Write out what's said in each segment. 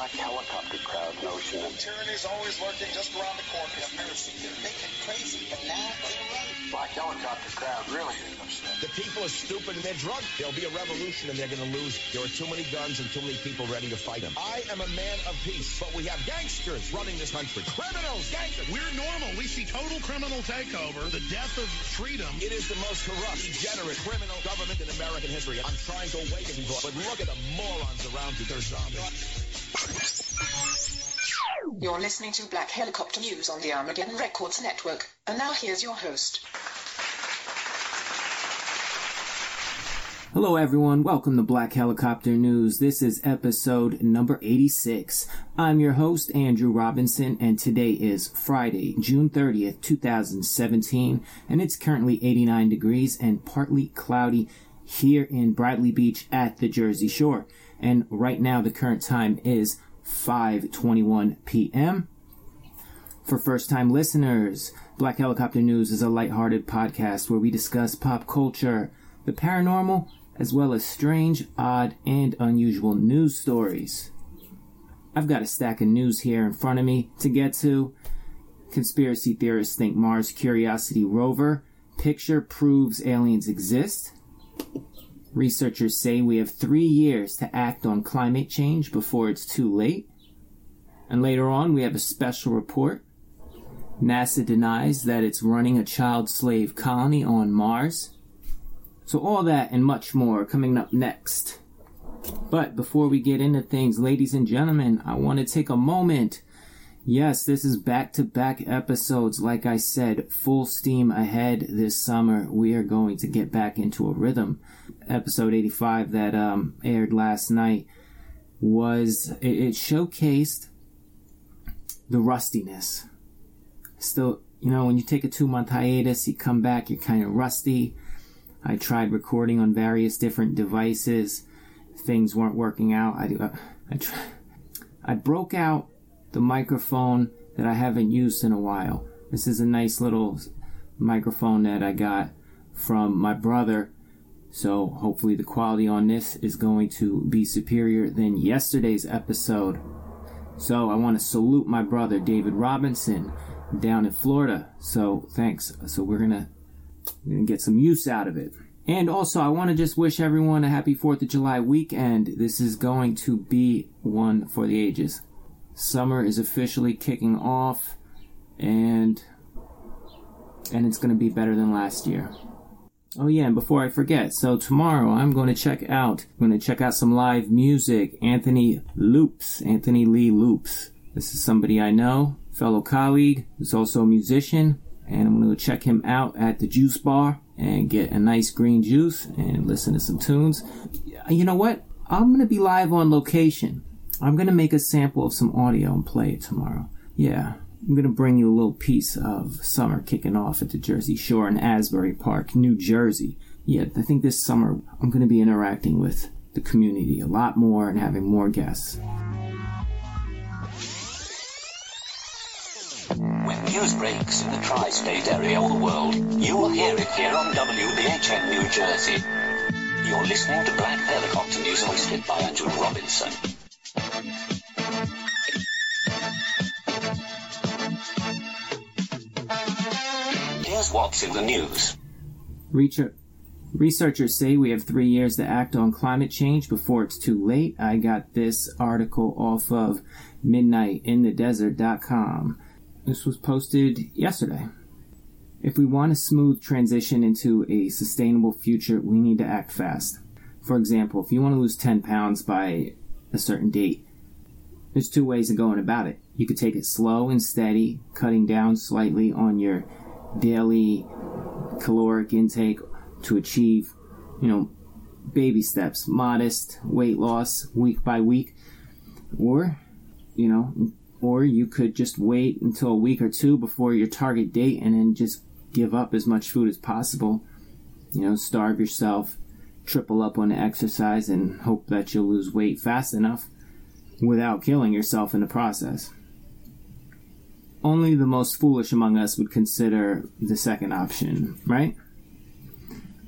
black helicopter crowd notion of Tyranny's always lurking just around the corner. Conspiracy. They're making crazy, but now they're right. black helicopter crowd really is upset. The people are stupid and they're drunk. There'll be a revolution and they're going to lose. There are too many guns and too many people ready to fight them. I am a man of peace, but we have gangsters running this country. Criminals, gangsters. We're normal. We see total criminal takeover, the death of freedom. It is the most corrupt, degenerate, criminal government in American history. I'm trying to awaken people, but look at the morons around you. They're zombies. You're listening to Black Helicopter News on the Armageddon Records Network. And now here's your host. Hello, everyone. Welcome to Black Helicopter News. This is episode number 86. I'm your host, Andrew Robinson, and today is Friday, June 30th, 2017, and it's currently 89 degrees and partly cloudy here in Bradley Beach at the Jersey Shore. And right now, the current time is 5:21 p.m. For first time listeners, Black Helicopter News is a lighthearted podcast where we discuss pop culture, the paranormal, as well as strange, odd, and unusual news stories. I've got a stack of news here in front of me to get to. Conspiracy theorists think Mars Curiosity rover picture proves aliens exist. Researchers say we have three years to act on climate change before it's too late. And later on, we have a special report. NASA denies that it's running a child slave colony on Mars. So, all that and much more coming up next. But before we get into things, ladies and gentlemen, I want to take a moment. Yes, this is back to back episodes. Like I said, full steam ahead this summer. We are going to get back into a rhythm. Episode 85 that um, aired last night was, it, it showcased the rustiness. Still, you know, when you take a two month hiatus, you come back, you're kind of rusty. I tried recording on various different devices. Things weren't working out. I, uh, I, tr- I broke out the microphone that I haven't used in a while. This is a nice little microphone that I got from my brother. So hopefully the quality on this is going to be superior than yesterday's episode. So I want to salute my brother David Robinson down in Florida. So thanks. So we're gonna we're gonna get some use out of it. And also I want to just wish everyone a happy 4th of July weekend. This is going to be one for the ages. Summer is officially kicking off and and it's going to be better than last year. Oh yeah, and before I forget, so tomorrow I'm going to check out, I'm going to check out some live music. Anthony Loops, Anthony Lee Loops. This is somebody I know, fellow colleague, who's also a musician, and I'm going to check him out at the Juice Bar and get a nice green juice and listen to some tunes. You know what? I'm going to be live on location. I'm going to make a sample of some audio and play it tomorrow. Yeah, I'm going to bring you a little piece of summer kicking off at the Jersey Shore in Asbury Park, New Jersey. Yeah, I think this summer I'm going to be interacting with the community a lot more and having more guests. When news breaks in the tri-state area or the world, you will hear it here on WBHN New Jersey. You're listening to Black Helicopter News hosted by Andrew Robinson. What's in the news. Reacher- Researchers say we have three years to act on climate change before it's too late. I got this article off of midnightinthedesert.com. This was posted yesterday. If we want a smooth transition into a sustainable future, we need to act fast. For example, if you want to lose 10 pounds by a certain date, there's two ways of going about it. You could take it slow and steady, cutting down slightly on your daily caloric intake to achieve, you know, baby steps, modest weight loss week by week. Or, you know, or you could just wait until a week or two before your target date and then just give up as much food as possible. You know, starve yourself, triple up on exercise, and hope that you'll lose weight fast enough without killing yourself in the process. Only the most foolish among us would consider the second option, right?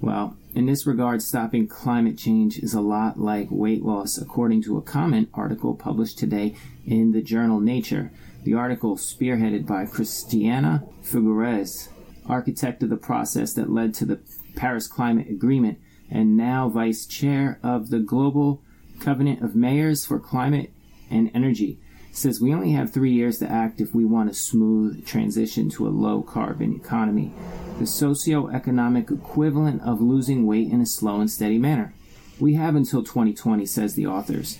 Well, In this regard, stopping climate change is a lot like weight loss, according to a comment article published today in the journal Nature. The article, spearheaded by Christiana Figueres, architect of the process that led to the Paris Climate Agreement and now vice chair of the Global Covenant of Mayors for Climate and Energy, says we only have three years to act if we want a smooth transition to a low carbon economy the socio-economic equivalent of losing weight in a slow and steady manner. We have until 2020, says the authors,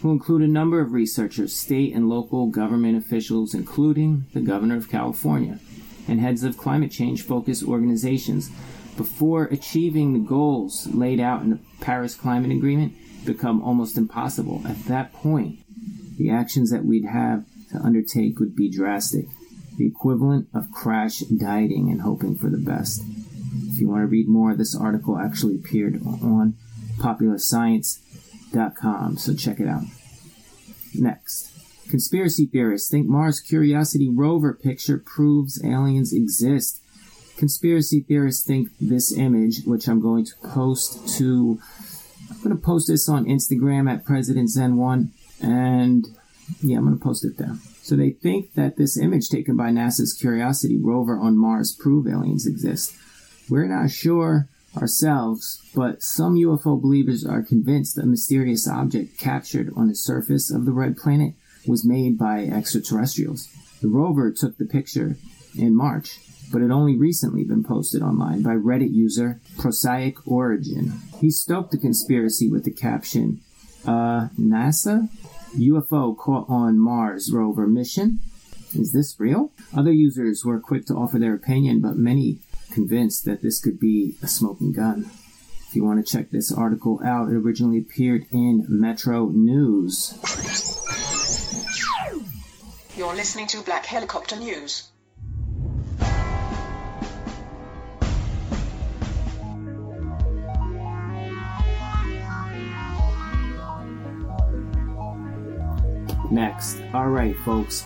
who include a number of researchers, state and local government officials, including the governor of California, and heads of climate change focused organizations, before achieving the goals laid out in the Paris Climate Agreement become almost impossible. At that point, the actions that we'd have to undertake would be drastic the equivalent of crash dieting and hoping for the best. If you want to read more, this article actually appeared on popularscience.com, so check it out. Next. Conspiracy theorists think Mars Curiosity rover picture proves aliens exist. Conspiracy theorists think this image, which I'm going to post to, I'm going to post this on Instagram at President Zen1, and yeah, I'm going to post it there. So they think that this image taken by NASA's Curiosity rover on Mars prove aliens exist. We're not sure ourselves, but some UFO believers are convinced a mysterious object captured on the surface of the red planet was made by extraterrestrials. The rover took the picture in March, but it only recently been posted online by Reddit user Prosaic Origin. He stoked the conspiracy with the caption, uh, NASA UFO caught on Mars rover mission. Is this real? Other users were quick to offer their opinion, but many convinced that this could be a smoking gun. If you want to check this article out, it originally appeared in Metro News. You're listening to Black Helicopter News. Next. Alright, folks.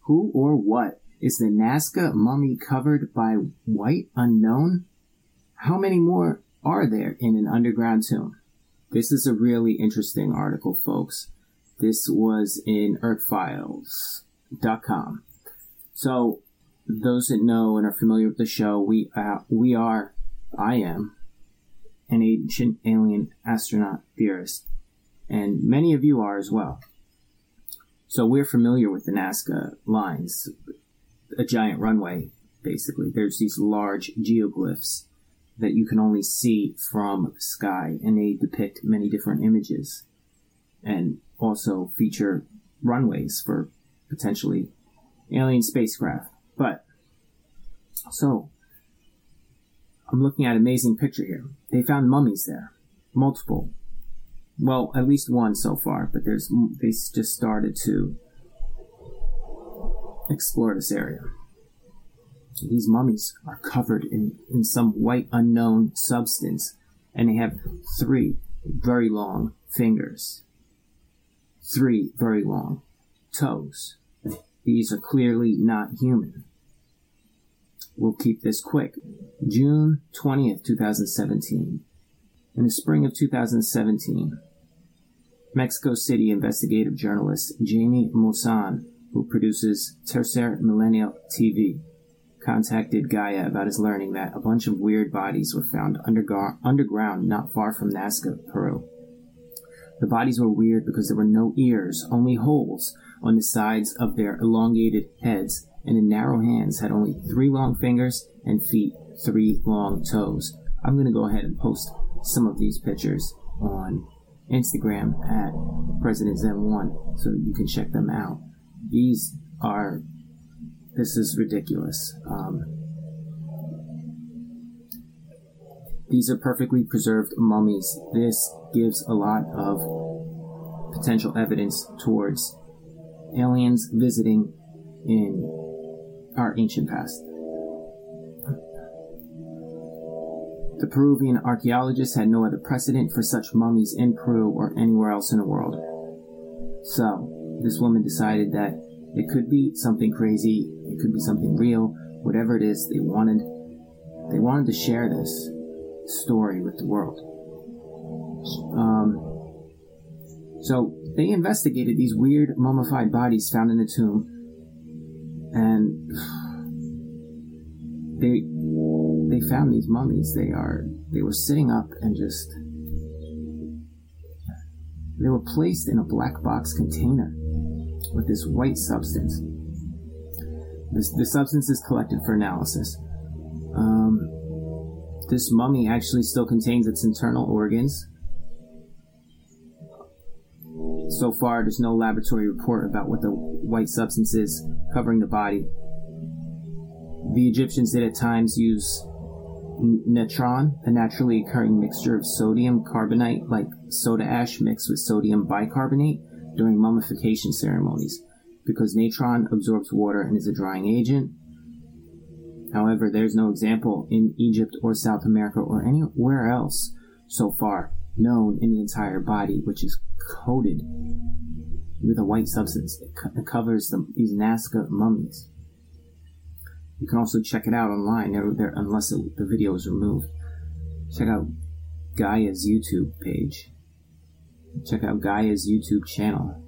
Who or what is the Nazca mummy covered by white unknown? How many more are there in an underground tomb? This is a really interesting article, folks. This was in earthfiles.com. So, those that know and are familiar with the show, we uh, we are, I am, an ancient alien astronaut theorist and many of you are as well. So we're familiar with the Nazca lines, a giant runway, basically. There's these large geoglyphs that you can only see from the sky, and they depict many different images, and also feature runways for potentially alien spacecraft. But so I'm looking at an amazing picture here. They found mummies there, multiple well, at least one so far, but there's they just started to explore this area. These mummies are covered in, in some white unknown substance, and they have three very long fingers, three very long toes. These are clearly not human. We'll keep this quick. June 20th, 2017. In the spring of 2017, Mexico City investigative journalist Jamie Maussan, who produces Tercer Milenio TV, contacted Gaia about his learning that a bunch of weird bodies were found underground not far from Nazca, Peru. The bodies were weird because there were no ears, only holes on the sides of their elongated heads, and the narrow hands had only three long fingers and feet, three long toes. I'm going to go ahead and post some of these pictures on Instagram at President Zen1 so you can check them out. These are, this is ridiculous. Um, these are perfectly preserved mummies. This gives a lot of potential evidence towards aliens visiting in our ancient past. The Peruvian archaeologists had no other precedent for such mummies in Peru or anywhere else in the world. So, this woman decided that it could be something crazy, it could be something real, whatever it is, they wanted they wanted to share this story with the world. Um, so they investigated these weird mummified bodies found in the tomb, and they they found these mummies. They are they were sitting up and just they were placed in a black box container with this white substance. This, the substance is collected for analysis. Um, this mummy actually still contains its internal organs. So far, there's no laboratory report about what the white substance is covering the body. The Egyptians did at times use natron, a naturally occurring mixture of sodium carbonate, like soda ash mixed with sodium bicarbonate, during mummification ceremonies, because natron absorbs water and is a drying agent. However, there's no example in Egypt or South America or anywhere else so far known in the entire body, which is coated with a white substance. that co- covers the, these Nazca mummies. You can also check it out online, there, unless it, the video is removed. Check out Gaia's YouTube page. Check out Gaia's YouTube channel.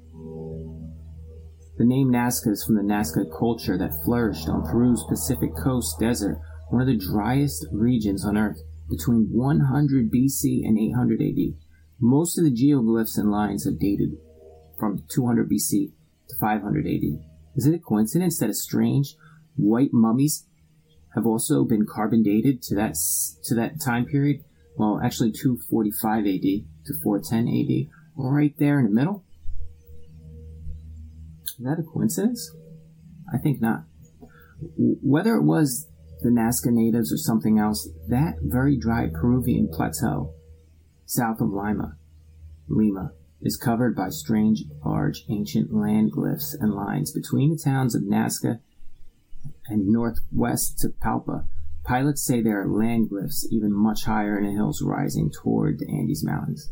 The name Nazca is from the Nazca culture that flourished on Peru's Pacific Coast Desert, one of the driest regions on Earth, between 100 BC and 800 AD. Most of the geoglyphs and lines are dated from 200 BC to 500 AD. Is it a coincidence that a strange white mummies have also been carbon dated to that to that time period? Well, actually 245 AD to 410 AD, right there in the middle. Is that a coincidence? I think not. Whether it was the Nazca natives or something else, that very dry Peruvian plateau south of Lima, Lima, is covered by strange, large, ancient land glyphs and lines between the towns of Nazca and northwest to Palpa. Pilots say there are land glyphs even much higher in the hills rising toward the Andes Mountains.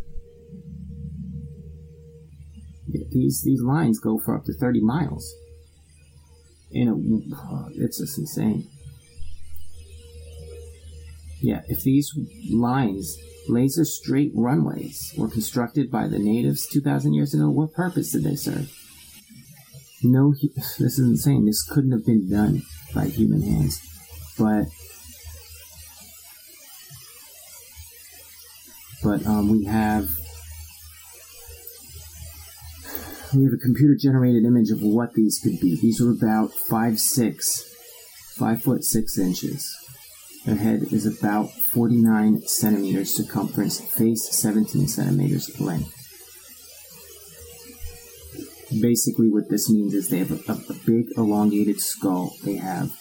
These these lines go for up to 30 miles. You know, it's just insane. Yeah, if these lines, laser straight runways, were constructed by the natives 2,000 years ago, what purpose did they serve? No, this is insane. This couldn't have been done by human hands. But, but um, we have we have a computer generated image of what these could be. These were about five six, five foot six inches. Their head is about 49 centimeters circumference, face 17 centimeters length. Basically, what this means is they have a, a, big elongated skull. They have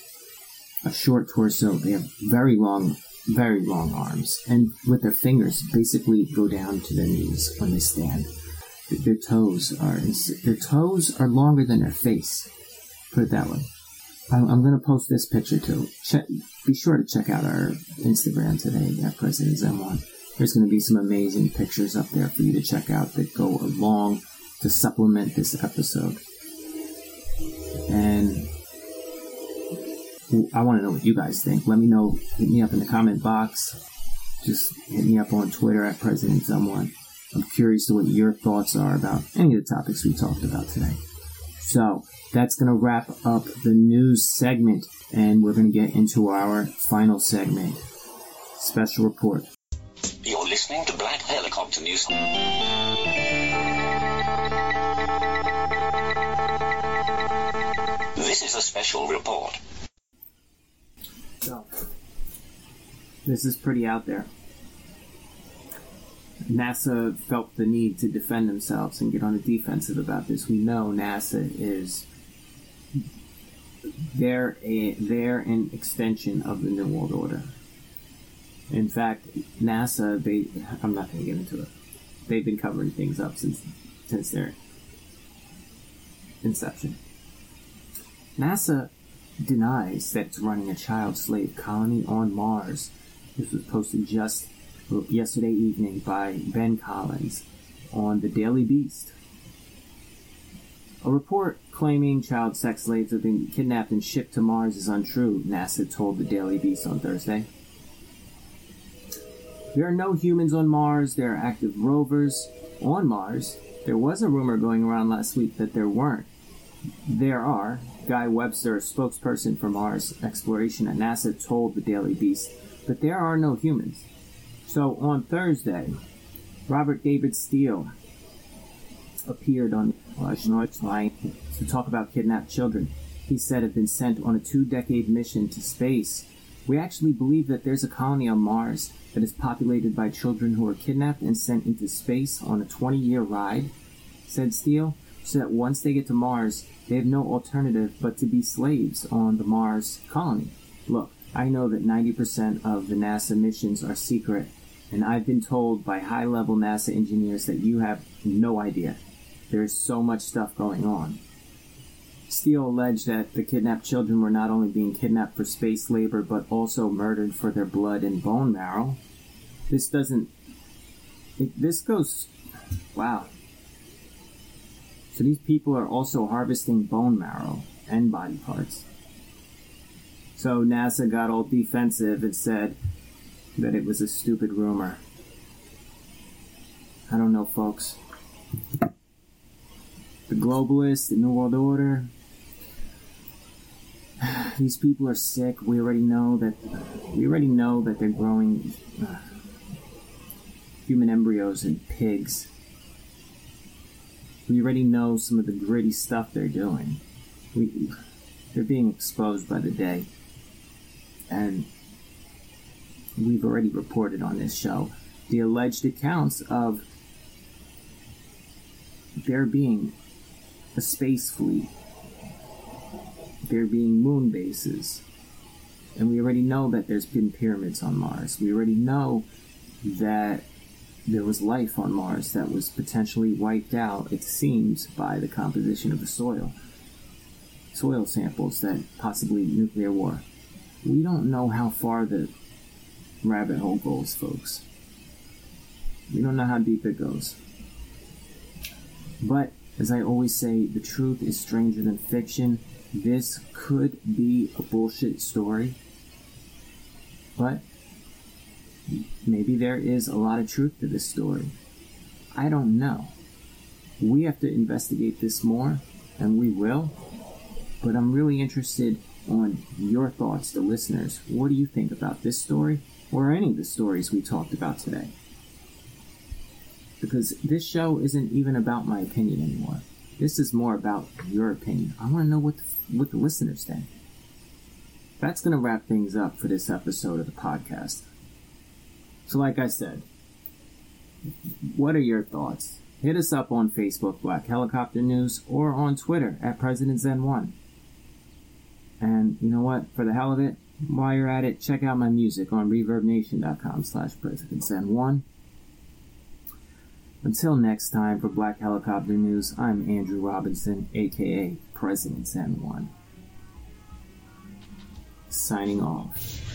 a short torso. They have very long, very long arms, and with their fingers basically go down to their knees when they stand. Their toes are their toes are longer than their face. Put it that way. I'm, going to post this picture too. Check, be sure to check out our Instagram today at President Zen1. There's going to be some amazing pictures up there for you to check out that go along to supplement this episode. And I want to know what you guys think. Let me know. Hit me up in the comment box. Just hit me up on Twitter at President Zen1. I'm curious to what your thoughts are about any of the topics we talked about today. So that's going to wrap up the news segment, and we're going to get into our final segment special report. You're listening to Black Helicopter News. This is a special report. So, this is pretty out there. NASA felt the need to defend themselves and get on the defensive about this. We know NASA is they're eh, a they're an extension of the New World Order. In fact, NASA they I'm not going to get into it. They've been covering things up since since their inception. NASA denies that it's running a child slave colony on Mars. This was posted just yesterday evening by Ben Collins on the Daily Beast. A report claiming child sex slaves have been kidnapped and shipped to Mars is untrue, NASA told the Daily Beast on Thursday. There are no humans on Mars. There are active rovers on Mars. There was a rumor going around last week that there weren't. There are. Guy Webster, a spokesperson for Mars exploration at NASA, told the Daily Beast, but there are no humans. So on Thursday, Robert David Steele appeared on Line to talk about kidnapped children. He said have been sent on a two-decade mission to space. We actually believe that there's a colony on Mars that is populated by children who are kidnapped and sent into space on a 20-year ride, said Steele, so that once they get to Mars, they have no alternative but to be slaves on the Mars colony. Look, I know that 90% of the NASA missions are secret, and I've been told by high level NASA engineers that you have no idea. There's so much stuff going on. Steele alleged that the kidnapped children were not only being kidnapped for space labor, but also murdered for their blood and bone marrow. This doesn't. It, this goes. Wow. So these people are also harvesting bone marrow and body parts. So NASA got all defensive and said that it was a stupid rumor. I don't know, folks. The globalists, the New World Order, these people are sick. We already know that. We already know that they're growing uh, human embryos in pigs. We already know some of the gritty stuff they're doing. We, they're being exposed by the day, and we've already reported on this show the alleged accounts of there being a space fleet there being moon bases. And we already know that there's been pyramids on Mars. We already know that there was life on Mars that was potentially wiped out, it seems, by the composition of the soil. Soil samples that possibly nuclear war. We don't know how far the rabbit hole goes, folks. We don't know how deep it goes. But, as I always say, the truth is stranger than fiction this could be a bullshit story, but maybe there is a lot of truth to this story. I don't know. We have to investigate this more, and we will. But I'm really interested on your thoughts, the listeners. What do you think about this story or any of the stories we talked about today? Because this show isn't even about my opinion anymore. This is more about your opinion. I want to know what the what the listeners think. That's going to wrap things up for this episode of the podcast. So, like I said, what are your thoughts? Hit us up on Facebook, Black Helicopter News, or on Twitter at President Zen1. And you know what? For the hell of it, while you're at it, check out my music on ReverbNation.com slash PresidentZen1. Until next time, for Black Helicopter News, I'm Andrew Robinson, aka President Zen1. Signing off.